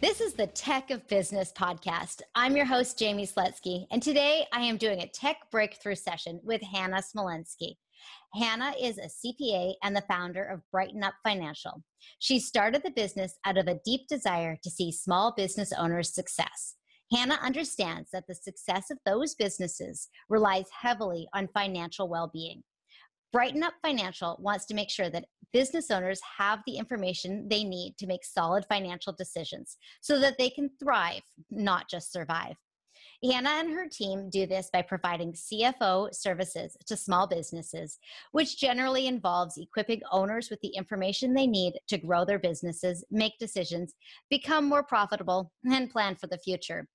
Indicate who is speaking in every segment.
Speaker 1: This is the Tech of Business podcast. I'm your host, Jamie Slutsky, and today I am doing a tech breakthrough session with Hannah Smolinski. Hannah is a CPA and the founder of Brighten Up Financial. She started the business out of a deep desire to see small business owners' success. Hannah understands that the success of those businesses relies heavily on financial well being. Brighten Up Financial wants to make sure that business owners have the information they need to make solid financial decisions so that they can thrive, not just survive. Hannah and her team do this by providing CFO services to small businesses, which generally involves equipping owners with the information they need to grow their businesses, make decisions, become more profitable, and plan for the future.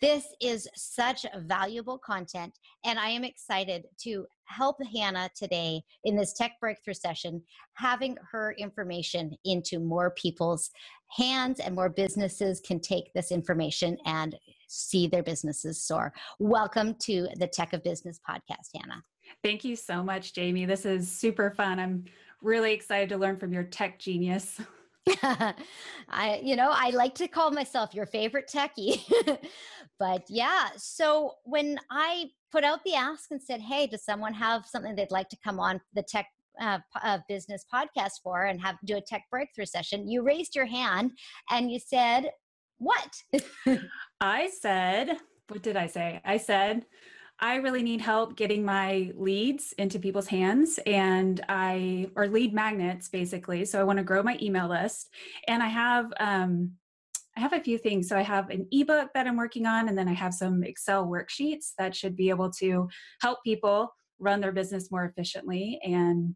Speaker 1: This is such valuable content, and I am excited to help Hannah today in this tech breakthrough session, having her information into more people's hands and more businesses can take this information and see their businesses soar. Welcome to the Tech of Business podcast, Hannah.
Speaker 2: Thank you so much, Jamie. This is super fun. I'm really excited to learn from your tech genius.
Speaker 1: I, you know, I like to call myself your favorite techie. but yeah, so when I put out the ask and said, "Hey, does someone have something they'd like to come on the tech uh, uh, business podcast for and have do a tech breakthrough session?" You raised your hand and you said, "What?"
Speaker 2: I said, "What did I say?" I said, I really need help getting my leads into people's hands and I, or lead magnets basically. So I want to grow my email list and I have, um, I have a few things. So I have an ebook that I'm working on, and then I have some Excel worksheets that should be able to help people run their business more efficiently and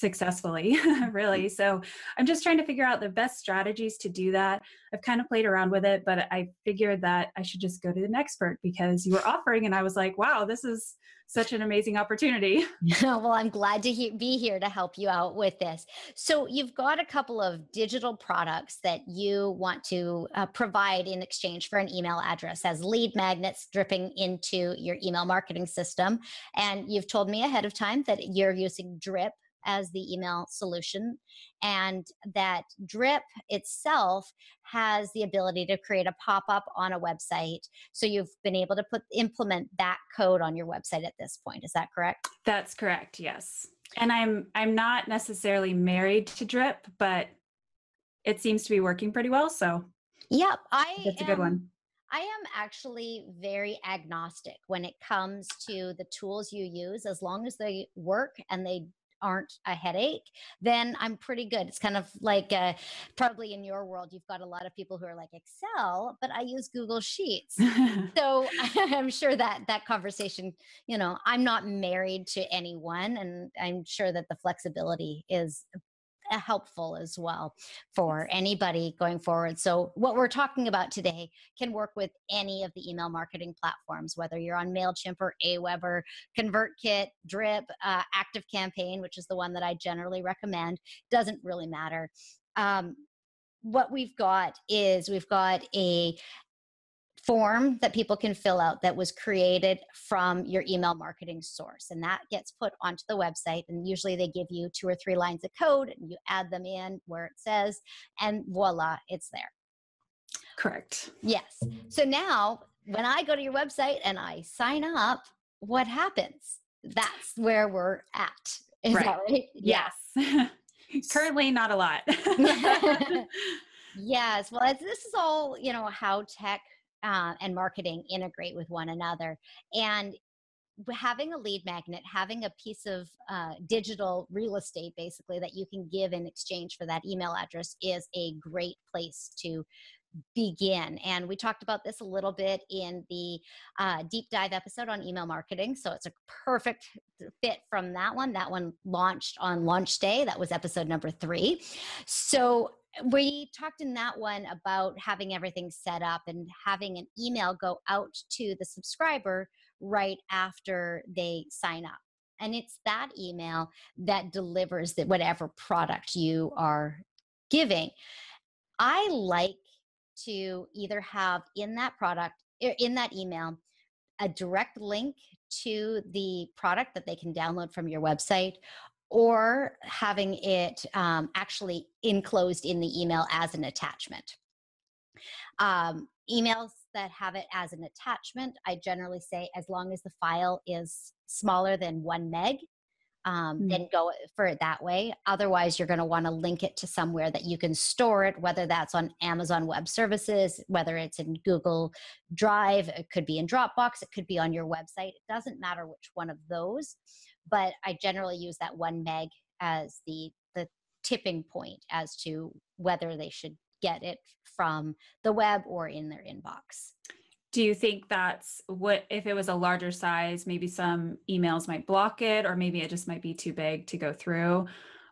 Speaker 2: successfully, really. So I'm just trying to figure out the best strategies to do that. I've kind of played around with it, but I figured that I should just go to an expert because you were offering, and I was like, wow, this is such an amazing opportunity.
Speaker 1: well, I'm glad to he- be here to help you out with this. So, you've got a couple of digital products that you want to uh, provide in exchange for an email address as lead magnets dripping into your email marketing system. And you've told me ahead of time that you're using Drip as the email solution and that drip itself has the ability to create a pop-up on a website. So you've been able to put implement that code on your website at this point. Is that correct?
Speaker 2: That's correct yes. And i'm i'm not necessarily married to drip but it seems to be working pretty well so
Speaker 1: yep i
Speaker 2: that's a good one.
Speaker 1: I am actually very agnostic when it comes to the tools you use, as long as they work and they aren't a headache, then I'm pretty good. It's kind of like uh, probably in your world, you've got a lot of people who are like Excel, but I use Google Sheets. so I'm sure that that conversation, you know, I'm not married to anyone, and I'm sure that the flexibility is helpful as well for anybody going forward. So, what we're talking about today can work with any of the email marketing platforms, whether you're on MailChimp or Aweber, ConvertKit, Drip, uh, Active Campaign, which is the one that I generally recommend, doesn't really matter. Um, what we've got is we've got a form that people can fill out that was created from your email marketing source. And that gets put onto the website and usually they give you two or three lines of code and you add them in where it says and voila it's there.
Speaker 2: Correct.
Speaker 1: Yes. So now when i go to your website and i sign up what happens? That's where we're at. Is right. that right
Speaker 2: yes. Currently not a lot.
Speaker 1: Yes. Well this is all you know how tech uh, and marketing integrate with one another. And having a lead magnet, having a piece of uh, digital real estate basically that you can give in exchange for that email address is a great place to begin. And we talked about this a little bit in the uh, deep dive episode on email marketing. So it's a perfect fit from that one. That one launched on launch day. That was episode number three. So we talked in that one about having everything set up and having an email go out to the subscriber right after they sign up. And it's that email that delivers the, whatever product you are giving. I like to either have in that product, in that email, a direct link to the product that they can download from your website or having it um, actually enclosed in the email as an attachment. Um, emails that have it as an attachment, I generally say as long as the file is smaller than one meg, um, mm. then go for it that way. Otherwise, you're going to want to link it to somewhere that you can store it, whether that's on Amazon Web Services, whether it's in Google Drive, it could be in Dropbox, it could be on your website. It doesn't matter which one of those, but I generally use that one meg as the the tipping point as to whether they should get it from the web or in their inbox.
Speaker 2: Do you think that's what if it was a larger size maybe some emails might block it or maybe it just might be too big to go through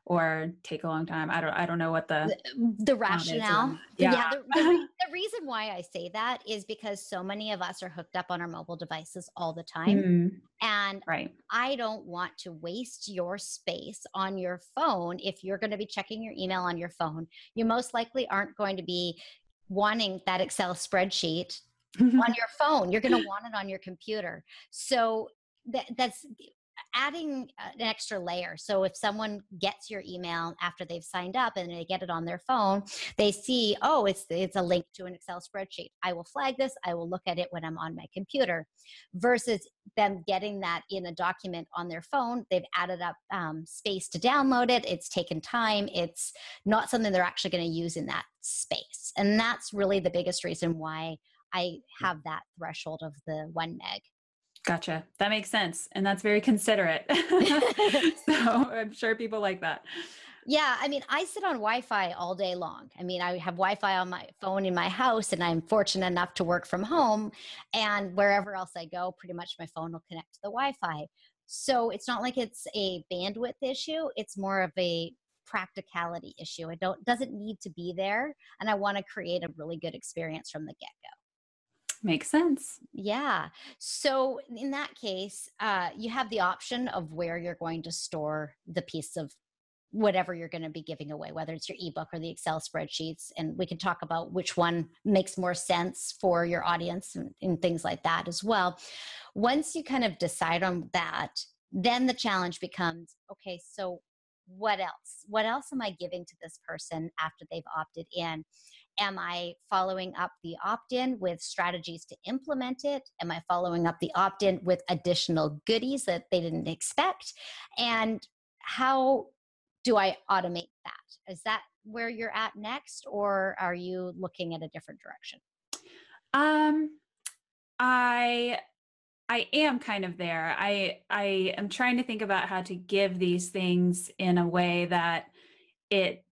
Speaker 2: or take a long time i don't i don't know what the
Speaker 1: the, the rationale yeah, yeah the, the, the, reason why i say that is because so many of us are hooked up on our mobile devices all the time mm-hmm. and
Speaker 2: right
Speaker 1: i don't want to waste your space on your phone if you're going to be checking your email on your phone you most likely aren't going to be wanting that excel spreadsheet on your phone. You're going to want it on your computer. So that, that's adding an extra layer. So if someone gets your email after they've signed up and they get it on their phone, they see, oh, it's it's a link to an Excel spreadsheet. I will flag this. I will look at it when I'm on my computer. Versus them getting that in a document on their phone, they've added up um, space to download it. It's taken time. It's not something they're actually going to use in that space, and that's really the biggest reason why I have that threshold of the one meg.
Speaker 2: Gotcha. That makes sense. And that's very considerate. so I'm sure people like that.
Speaker 1: Yeah, I mean, I sit on Wi Fi all day long. I mean, I have Wi Fi on my phone in my house, and I'm fortunate enough to work from home. And wherever else I go, pretty much my phone will connect to the Wi Fi. So it's not like it's a bandwidth issue, it's more of a practicality issue. It don't doesn't need to be there, and I want to create a really good experience from the get go.
Speaker 2: Makes sense.
Speaker 1: Yeah. So in that case, uh, you have the option of where you're going to store the piece of whatever you're going to be giving away, whether it's your ebook or the Excel spreadsheets. And we can talk about which one makes more sense for your audience and, and things like that as well. Once you kind of decide on that, then the challenge becomes okay, so what else? What else am I giving to this person after they've opted in? Am I following up the opt in with strategies to implement it? Am I following up the opt in with additional goodies that they didn't expect? And how do I automate that? Is that where you're at next, or are you looking at a different direction?
Speaker 2: Um, I I am kind of there. I I am trying to think about how to give these things in a way that it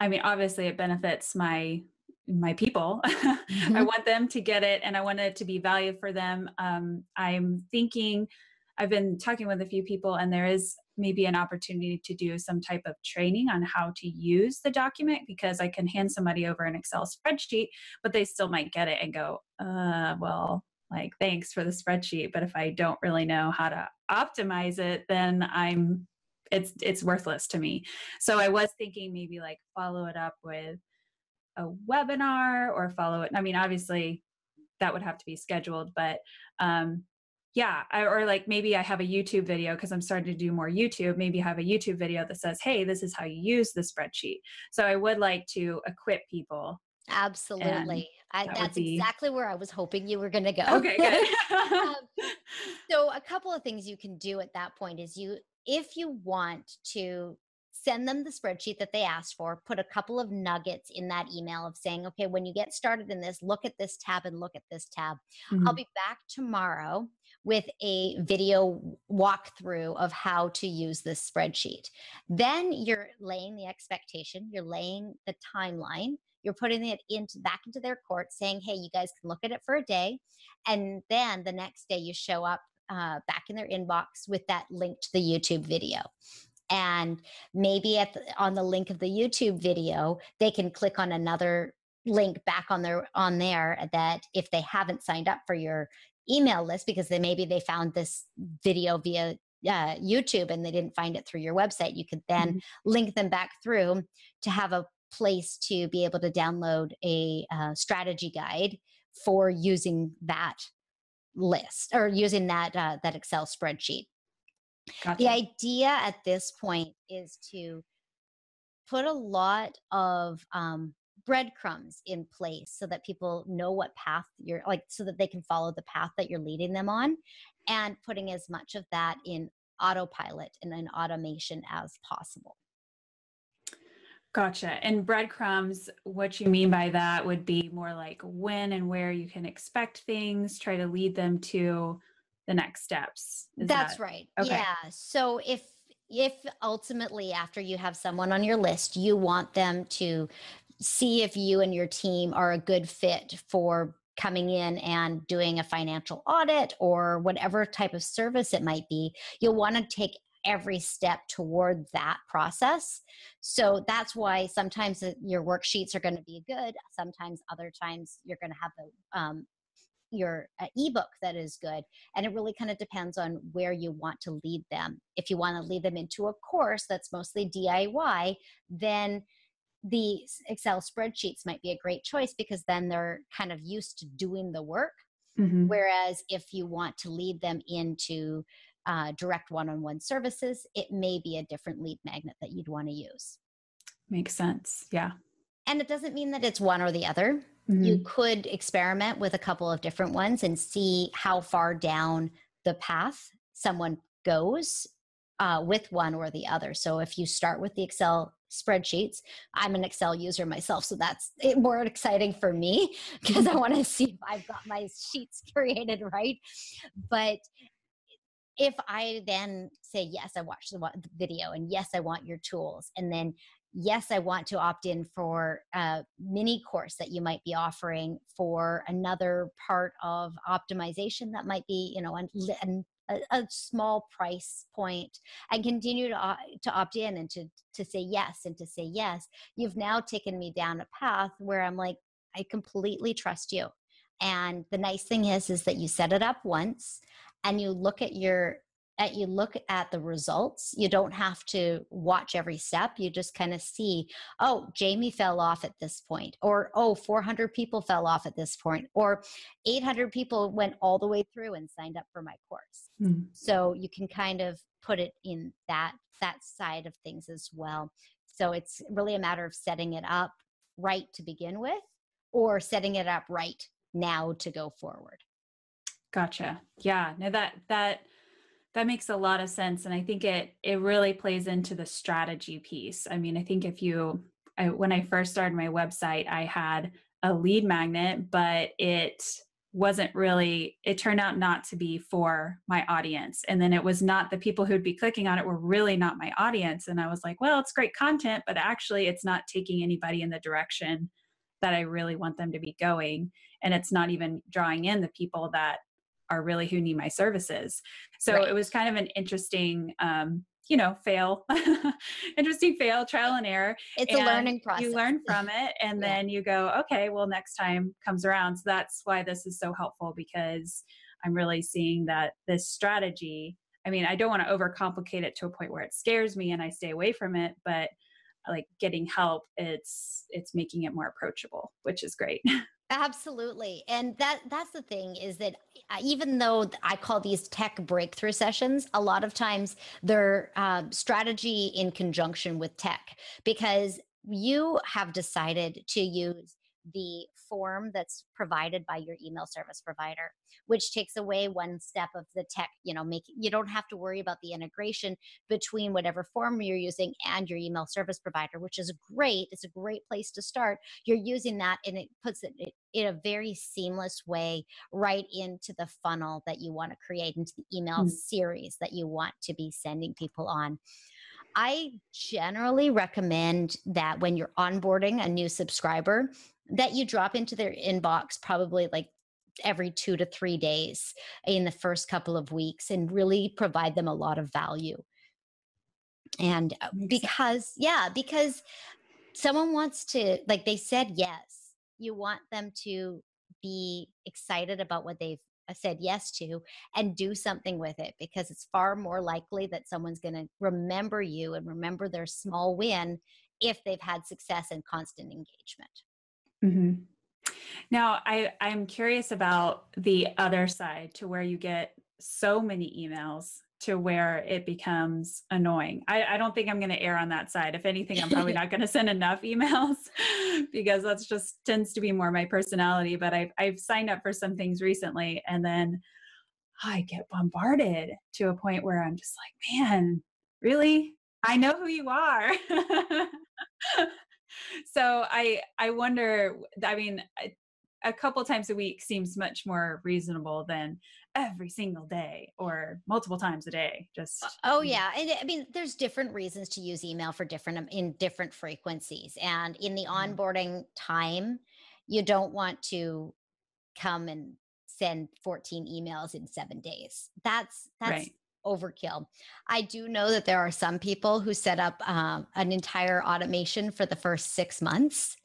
Speaker 2: I mean obviously it benefits my my people. Mm-hmm. I want them to get it and I want it to be value for them. Um, I'm thinking, I've been talking with a few people, and there is maybe an opportunity to do some type of training on how to use the document because I can hand somebody over an Excel spreadsheet, but they still might get it and go, uh, well, like, thanks for the spreadsheet. But if I don't really know how to optimize it, then I'm it's it's worthless to me. So I was thinking maybe like follow it up with a webinar or follow it. I mean, obviously that would have to be scheduled, but um, yeah, I, or like maybe I have a YouTube video because I'm starting to do more YouTube. Maybe I have a YouTube video that says, hey, this is how you use the spreadsheet. So I would like to equip people.
Speaker 1: Absolutely. I, that that's be... exactly where I was hoping you were going to go.
Speaker 2: Okay, good. um,
Speaker 1: so a couple of things you can do at that point is you, if you want to send them the spreadsheet that they asked for, put a couple of nuggets in that email of saying, okay, when you get started in this, look at this tab and look at this tab. Mm-hmm. I'll be back tomorrow with a video walkthrough of how to use this spreadsheet. Then you're laying the expectation, you're laying the timeline, you're putting it into back into their court saying, hey, you guys can look at it for a day. And then the next day you show up uh, back in their inbox with that link to the YouTube video and maybe at the, on the link of the youtube video they can click on another link back on their on there that if they haven't signed up for your email list because they maybe they found this video via uh, YouTube and they didn't find it through your website, you could then mm-hmm. link them back through to have a place to be able to download a uh, strategy guide for using that list or using that uh, that Excel spreadsheet. Gotcha. The idea at this point is to put a lot of um, breadcrumbs in place so that people know what path you're like so that they can follow the path that you're leading them on and putting as much of that in autopilot and in automation as possible
Speaker 2: Gotcha. And breadcrumbs, what you mean by that would be more like when and where you can expect things, try to lead them to the next steps.
Speaker 1: Is That's that, right. Okay. Yeah. So if if ultimately after you have someone on your list, you want them to see if you and your team are a good fit for coming in and doing a financial audit or whatever type of service it might be, you'll want to take every step toward that process. So that's why sometimes your worksheets are going to be good. Sometimes other times you're going to have the um, your uh, ebook that is good and it really kind of depends on where you want to lead them if you want to lead them into a course that's mostly diy then the Excel spreadsheets might be a great choice because then they're kind of used to doing the work. Mm-hmm. Whereas if you want to lead them into uh, direct one on one services, it may be a different lead magnet that you'd want to use.
Speaker 2: Makes sense. Yeah.
Speaker 1: And it doesn't mean that it's one or the other. Mm-hmm. You could experiment with a couple of different ones and see how far down the path someone goes uh, with one or the other. So if you start with the Excel spreadsheets. I'm an Excel user myself, so that's more exciting for me because I want to see if I've got my sheets created right. But if I then say, yes, I watched the video, and yes, I want your tools, and then yes, I want to opt in for a mini course that you might be offering for another part of optimization that might be, you know, and a, a, small price point and continue to, to opt in and to, to say yes and to say yes, you've now taken me down a path where I'm like, I completely trust you. And the nice thing is, is that you set it up once and you look at your you look at the results. You don't have to watch every step. You just kind of see oh jamie fell off at this point or oh 400 people fell off at this point or 800 people went all the way through and signed up for my course. Mm-hmm. so you can kind of put it in that that side of things as well. So it's really a matter of setting it up right to begin with or setting it up right now to go forward.
Speaker 2: Gotcha. Yeah no that that that makes a lot of sense and i think it it really plays into the strategy piece. I mean i think if you I, when i first started my website i had a lead magnet but it wasn't really it turned out not to be for my audience and then it was not the people who'd be clicking on it were really not my audience and i was like well it's great content but actually it's not taking anybody in the direction that i really want them to be going and it's not even drawing in the people that are really who need my services. So right. it was kind of an interesting, um, you know, fail, interesting fail, trial and error.
Speaker 1: It's and a learning process.
Speaker 2: You learn from it and yeah. then you go, okay, well, next time comes around. So that's why this is so helpful because I'm really seeing that this strategy, I mean, I don't want to overcomplicate it to a point where it scares me and I stay away from it, but like getting help, it's it's making it more approachable, which is great.
Speaker 1: Absolutely. And that that's the thing is that uh, even though I call these tech breakthrough sessions, a lot of times they're uh, strategy in conjunction with tech because you have decided to use the form that's provided by your email service provider which takes away one step of the tech you know make you don't have to worry about the integration between whatever form you're using and your email service provider which is great. It's a great place to start. You're using that and it puts it in a very seamless way right into the funnel that you want to create into the email mm-hmm. series that you want to be sending people on. I generally recommend that when you're onboarding a new subscriber, that you drop into their inbox probably like every two to three days in the first couple of weeks and really provide them a lot of value. And uh, because, yeah, because someone wants to, like they said yes, you want them to be excited about what they've uh, said yes to and do something with it because it's far more likely that someone's going to remember you and remember their small win if they've had success and constant engagement.
Speaker 2: Mm-hmm. Now, I, I'm curious about the other side to where you get so many emails to where it becomes annoying. I, I don't think I'm going to err on that side. If anything, I'm probably not going to send enough emails because that's just tends to be more my personality. But I've, I've signed up for some things recently and then I get bombarded to a point where I'm just like, man, really? I know who you are. so I I wonder. I mean, a couple times a week seems much more reasonable than every single day or multiple times a day just
Speaker 1: oh yeah and i mean there's different reasons to use email for different um, in different frequencies and in the mm-hmm. onboarding time you don't want to come and send 14 emails in 7 days that's that's right overkill. I do know that there are some people who set up um, an entire automation for the first six months.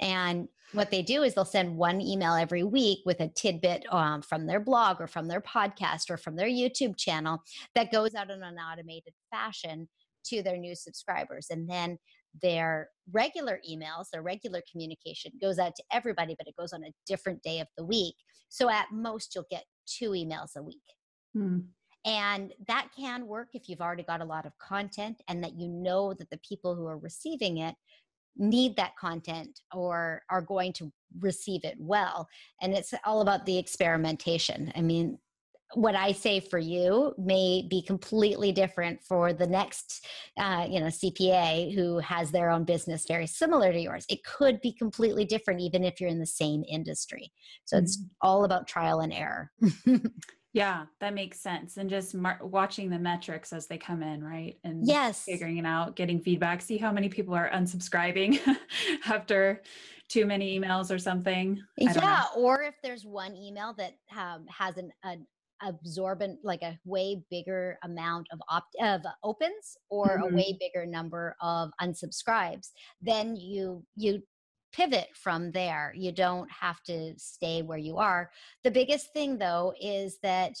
Speaker 1: And what they do is they'll send one email every week with a tidbit um, from their blog or from their podcast or from their YouTube channel that goes out in an automated fashion to their new subscribers. And then their regular emails, their regular communication goes out to everybody, but it goes on a different day of the week. So at most, you'll get two emails a week. Hmm. And that can work if you've already got a lot of content and that you know that the people who are receiving it need that content or are going to receive it well. And it's all about the experimentation. I mean, what I say for you may be completely different for the next, uh, you know, CPA who has their own business very similar to yours. It could be completely different, even if you're in the same industry. So mm-hmm. it's all about trial and error.
Speaker 2: Yeah, that makes sense. And just mar- watching the metrics as they come in, right? And
Speaker 1: yes,
Speaker 2: figuring it out, getting feedback, see how many people are unsubscribing after too many emails or something.
Speaker 1: Yeah, or if there's one email that um, has an, an absorbent like a way bigger amount of opt of opens or mm-hmm. a way bigger number of unsubscribes then you you pivot from there. You don't have to stay where you are. The biggest thing, though, is that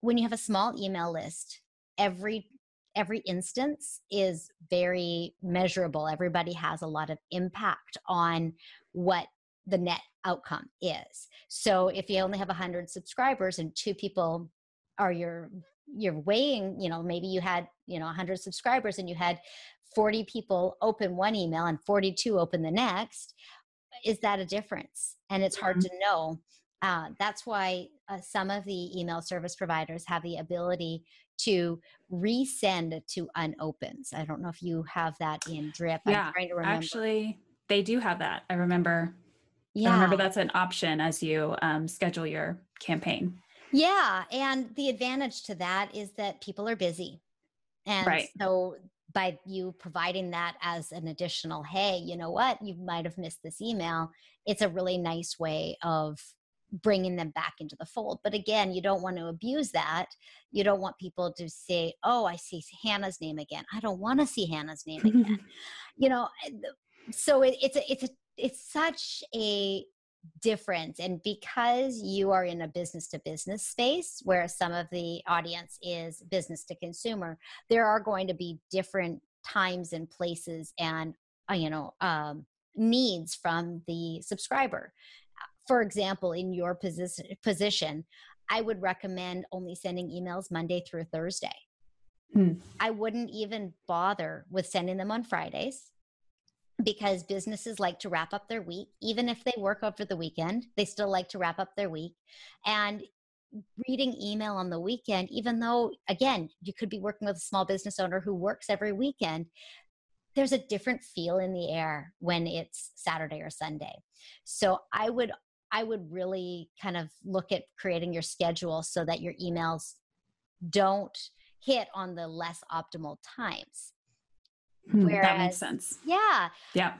Speaker 1: when you have a small email list, every every instance is very measurable. Everybody has a lot of impact on what the net outcome is. So if you only have 100 subscribers and two people are your you're weighing, you know, maybe you had, you know, 100 subscribers and you had 40 people open one email and 42 open the next is that a difference? And it's hard mm-hmm. to know. Uh, that's why uh, some of the email service providers have the ability to resend to unopens. I don't know if you have that in drip
Speaker 2: yeah actually they do have that. I remember yeah. I remember that's an option as you um, schedule your campaign.
Speaker 1: Yeah and the advantage to that is that people are busy. And right. so by you providing that as an additional, hey, you know what, you might have missed this email, it's a really nice way of bringing them back into the fold. But again, you don't want to abuse that. You don't want people to say, oh, I see Hannah's name again. I don't want to see Hannah's name again. you know, eh, so it, it's a, it's a, it's such a difference. And because you are in a business to business space where some of the audience is business to consumer there are going to be different times and places and uh, you know um, needs from the subscriber. For example in your position position i would recommend only sending emails monday through thursday. Hmm. i wouldn't even bother with sending them on fridays because businesses like to wrap up their week even if they work over the weekend they still like to wrap up their week. And reading email on the weekend even though again you could be working with a small business owner who works every weekend there's a different feel in the air when it's saturday or sunday. So i would i would really kind of look at creating your schedule so that your emails don't hit on the less optimal times
Speaker 2: Whereas, that makes sense.
Speaker 1: Yeah.
Speaker 2: Yeah.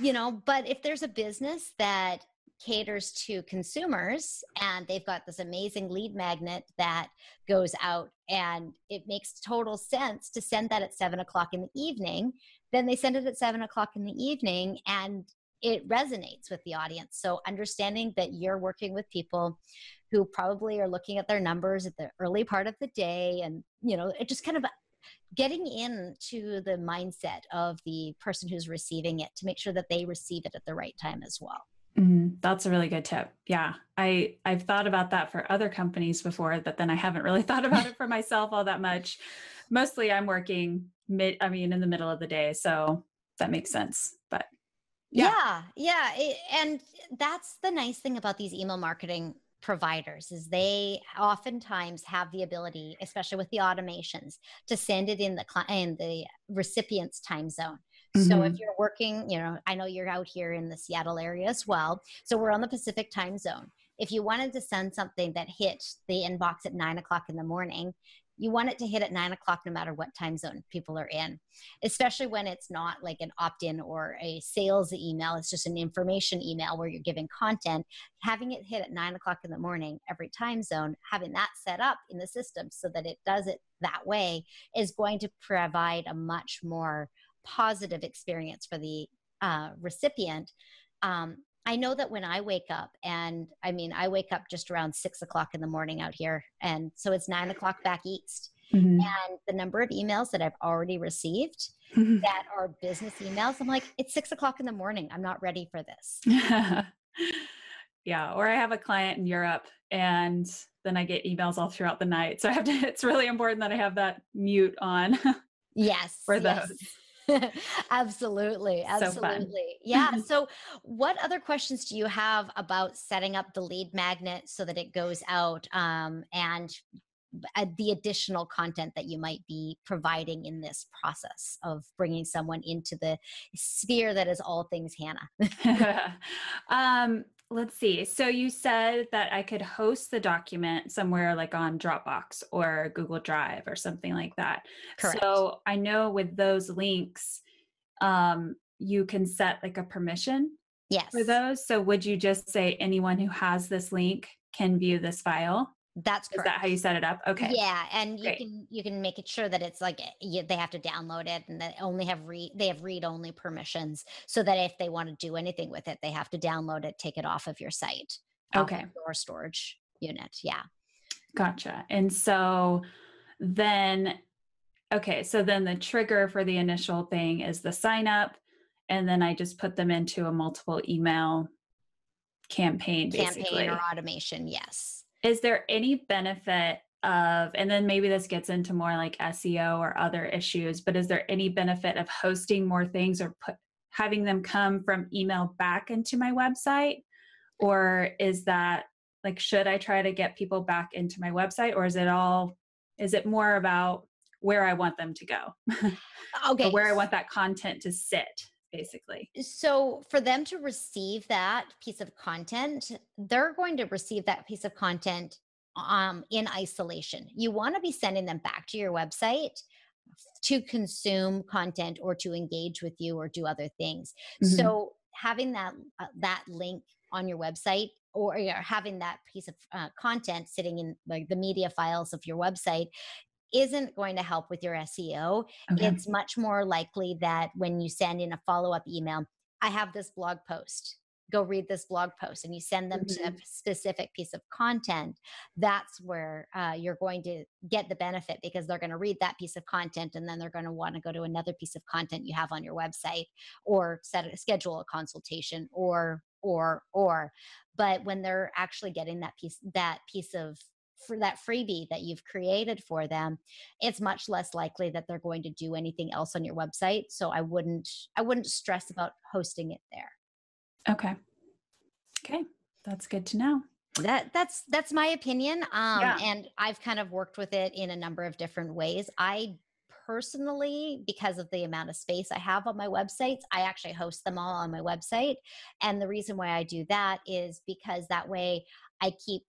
Speaker 1: You know, but if there's a business that caters to consumers and they've got this amazing lead magnet that goes out and it makes total sense to send that at seven o'clock in the evening then they send it at seven o'clock in the evening and it resonates with the audience so understanding that you're working with people who probably are looking at their numbers at the early part of the day and you know it just kind of getting into the mindset of the person who's receiving it to make sure that they receive it at the right time as well
Speaker 2: Mm, that's a really good tip. Yeah, I I've thought about that for other companies before, but then I haven't really thought about it for myself all that much. Mostly, I'm working mid. I mean, in the middle of the day, so that makes sense. But
Speaker 1: yeah, yeah, yeah it, and that's the nice thing about these email marketing providers is they oftentimes have the ability especially with the automations to send it in the in the recipient's time zone Mm-hmm. So if mm-hmm. you're working, you know, I know you're out here in the Seattle area as well. So we're on the Pacific time zone. If you wanted to send something that hit the inbox at nine o'clock in the morning, you want it to hit at nine o'clock no matter what time zone people are in, especially when it's not like an opt in or a sales email. It's just an information email where you're giving content. Having it hit at nine o'clock in the morning every time zone, having that set up in the system so that it does it that way is going to provide a much more positive experience for the uh, recipient. Um, I know that when I wake up, and I mean, I wake up just around six o'clock in the morning out here, and so it's nine o'clock back east. Mm-hmm. And the number of emails that I've already received mm-hmm. that are business emails, I'm like, it's six o'clock in the morning. I'm not ready for this.
Speaker 2: yeah. Or I have a client in Europe and then I get emails all throughout the night. So I have to, it's really important that I have that mute on.
Speaker 1: yes.
Speaker 2: for those.
Speaker 1: Yes. Absolutely absolutely. So yeah so what other questions do you have about setting up the lead magnet so that it goes out um, and uh, the additional content that you might be providing in this process of bringing someone into the sphere that is all things hannah?
Speaker 2: Um, let's see. So you said that I could host the document somewhere like on Dropbox or Google Drive or something like that. Correct. So I know with those links, um, you can set like a permission
Speaker 1: yes.
Speaker 2: for those. So would you just say anyone who has this link can view this file?
Speaker 1: That's correct.
Speaker 2: Is that how you set it up? Okay.
Speaker 1: Yeah, and you can you can make it sure that it's like eh, you, they have to download it and they only have read they have read only permissions, so that if they want to do anything with it, they have to download it, take it off of your site.
Speaker 2: Um, okay.
Speaker 1: Or storage unit. Yeah.
Speaker 2: Gotcha. And so then, okay, so then the trigger for the initial thing is the sign up, and then I just put them into a multiple email campaign, basically.
Speaker 1: Campaign or automation. Yes
Speaker 2: is there any benefit of and then maybe this gets into more like SEO or other issues but is there any benefit of hosting more things or put having them come from email back into my website? Or is that like should I try to get people back into my website or is it all is it more about where I want them to go?
Speaker 1: Okay.
Speaker 2: where I want that content to sit basically.
Speaker 1: So, for them to receive that piece of content, they're going to receive that piece of content um, in isolation. You want to be sending them back to your website to consume content or to engage with you or do other things. Mm-hmm. So, having that uh, that link on your website or having that piece of uh, content sitting in like the media files of your website isn't going to help with your SEO. Okay. It's much more likely that when you send in a follow up email, I have this blog post. Go read this blog post, and you send them mm-hmm. to a mm-hmm. specific piece of content. That's where uh, you're going to get the benefit because they're going to read that piece of content, and then they're going to want to go to another piece of content you have on your website, or set a, schedule a consultation, or or or. But when they're actually getting that piece that piece of for that freebie that you've created for them it's much less likely that they're going to do anything else on your website so i wouldn't i wouldn't stress about hosting it there.
Speaker 2: Okay. Okay that's good to know.
Speaker 1: That that's that's my opinion um yeah. and i've kind of worked with it in a number of different ways. I personally because of the amount of space i have on my websites i actually host them all on my website and the reason why i do that is because that way i keep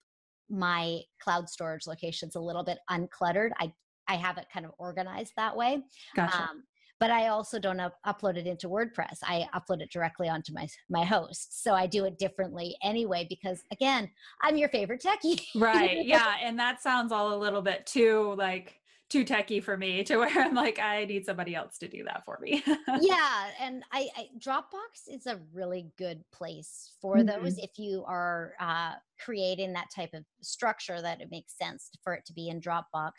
Speaker 1: my cloud storage locations a little bit uncluttered. I I have it kind of organized that way.
Speaker 2: Gotcha. Um,
Speaker 1: but I also don't up- upload it into WordPress. I upload it directly onto my my host. So I do it differently anyway because again, I'm your favorite techie.
Speaker 2: right. Yeah, and that sounds all a little bit too like too techy for me to where I'm like, I need somebody else to do that for me.
Speaker 1: yeah. And I, I, Dropbox is a really good place for mm-hmm. those if you are uh, creating that type of structure that it makes sense for it to be in Dropbox.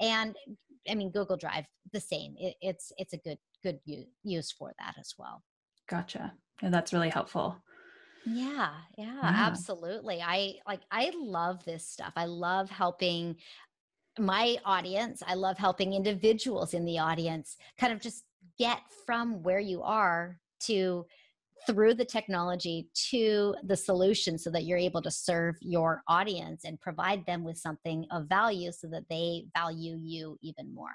Speaker 1: And I mean, Google Drive, the same. It, it's it's a good good use for that as well.
Speaker 2: Gotcha. And that's really helpful.
Speaker 1: Yeah, yeah, yeah, absolutely. I like I love this stuff. I love helping my audience, I love helping individuals in the audience kind of just get from where you are to through the technology to the solution so that you're able to serve your audience and provide them with something of value so that they value you even more.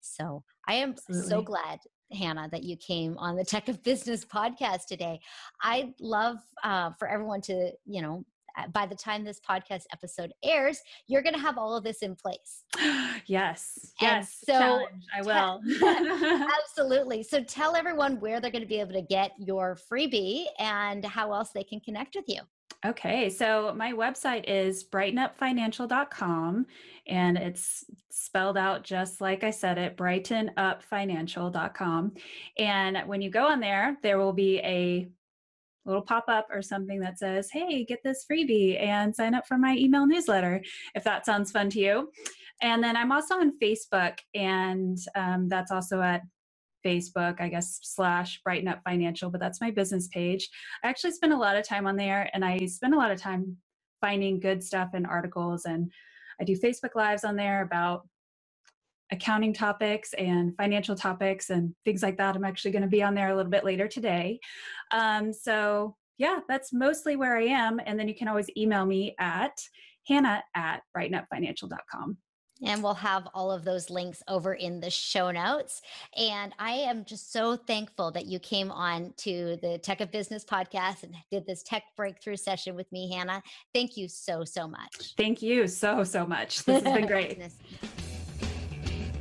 Speaker 1: So I am Absolutely. so glad Hannah, that you came on the Tech of Business podcast today. I'd love uh, for everyone to, you know, Uh, by the time this podcast episode airs, you're going to have all of this in place.
Speaker 2: Yes. And yes. So challenge. I will.
Speaker 1: absolutely. So tell everyone where they're going to be able to get your freebie and how else they can connect with you.
Speaker 2: Okay, so my website is brightenupfinancial.com and it's spelled out just like I said it, brightenupfinancial.com. And when you go on there, there will be a little pop up or something that says, Hey, get this freebie and sign up for my email newsletter if that sounds fun to you. And then I'm also on Facebook, and um, that's also at Facebook, I guess, slash Brighten Up Financial, but that's my business page. I actually spend a lot of time on there and I spend a lot of time finding good stuff and articles. And I do Facebook Lives on there about accounting topics and financial topics and things like that. I'm actually going to be on there a little bit later today. Um, so, yeah, that's mostly where I am. And then you can always email me at hannah at brightenupfinancial.com.
Speaker 1: And we'll have all of those links over in the show notes. And I am just so thankful that you came on to the Tech of Business podcast and did this tech breakthrough session with me, Hannah. Thank you so, so much.
Speaker 2: Thank you so, so much. This has been great.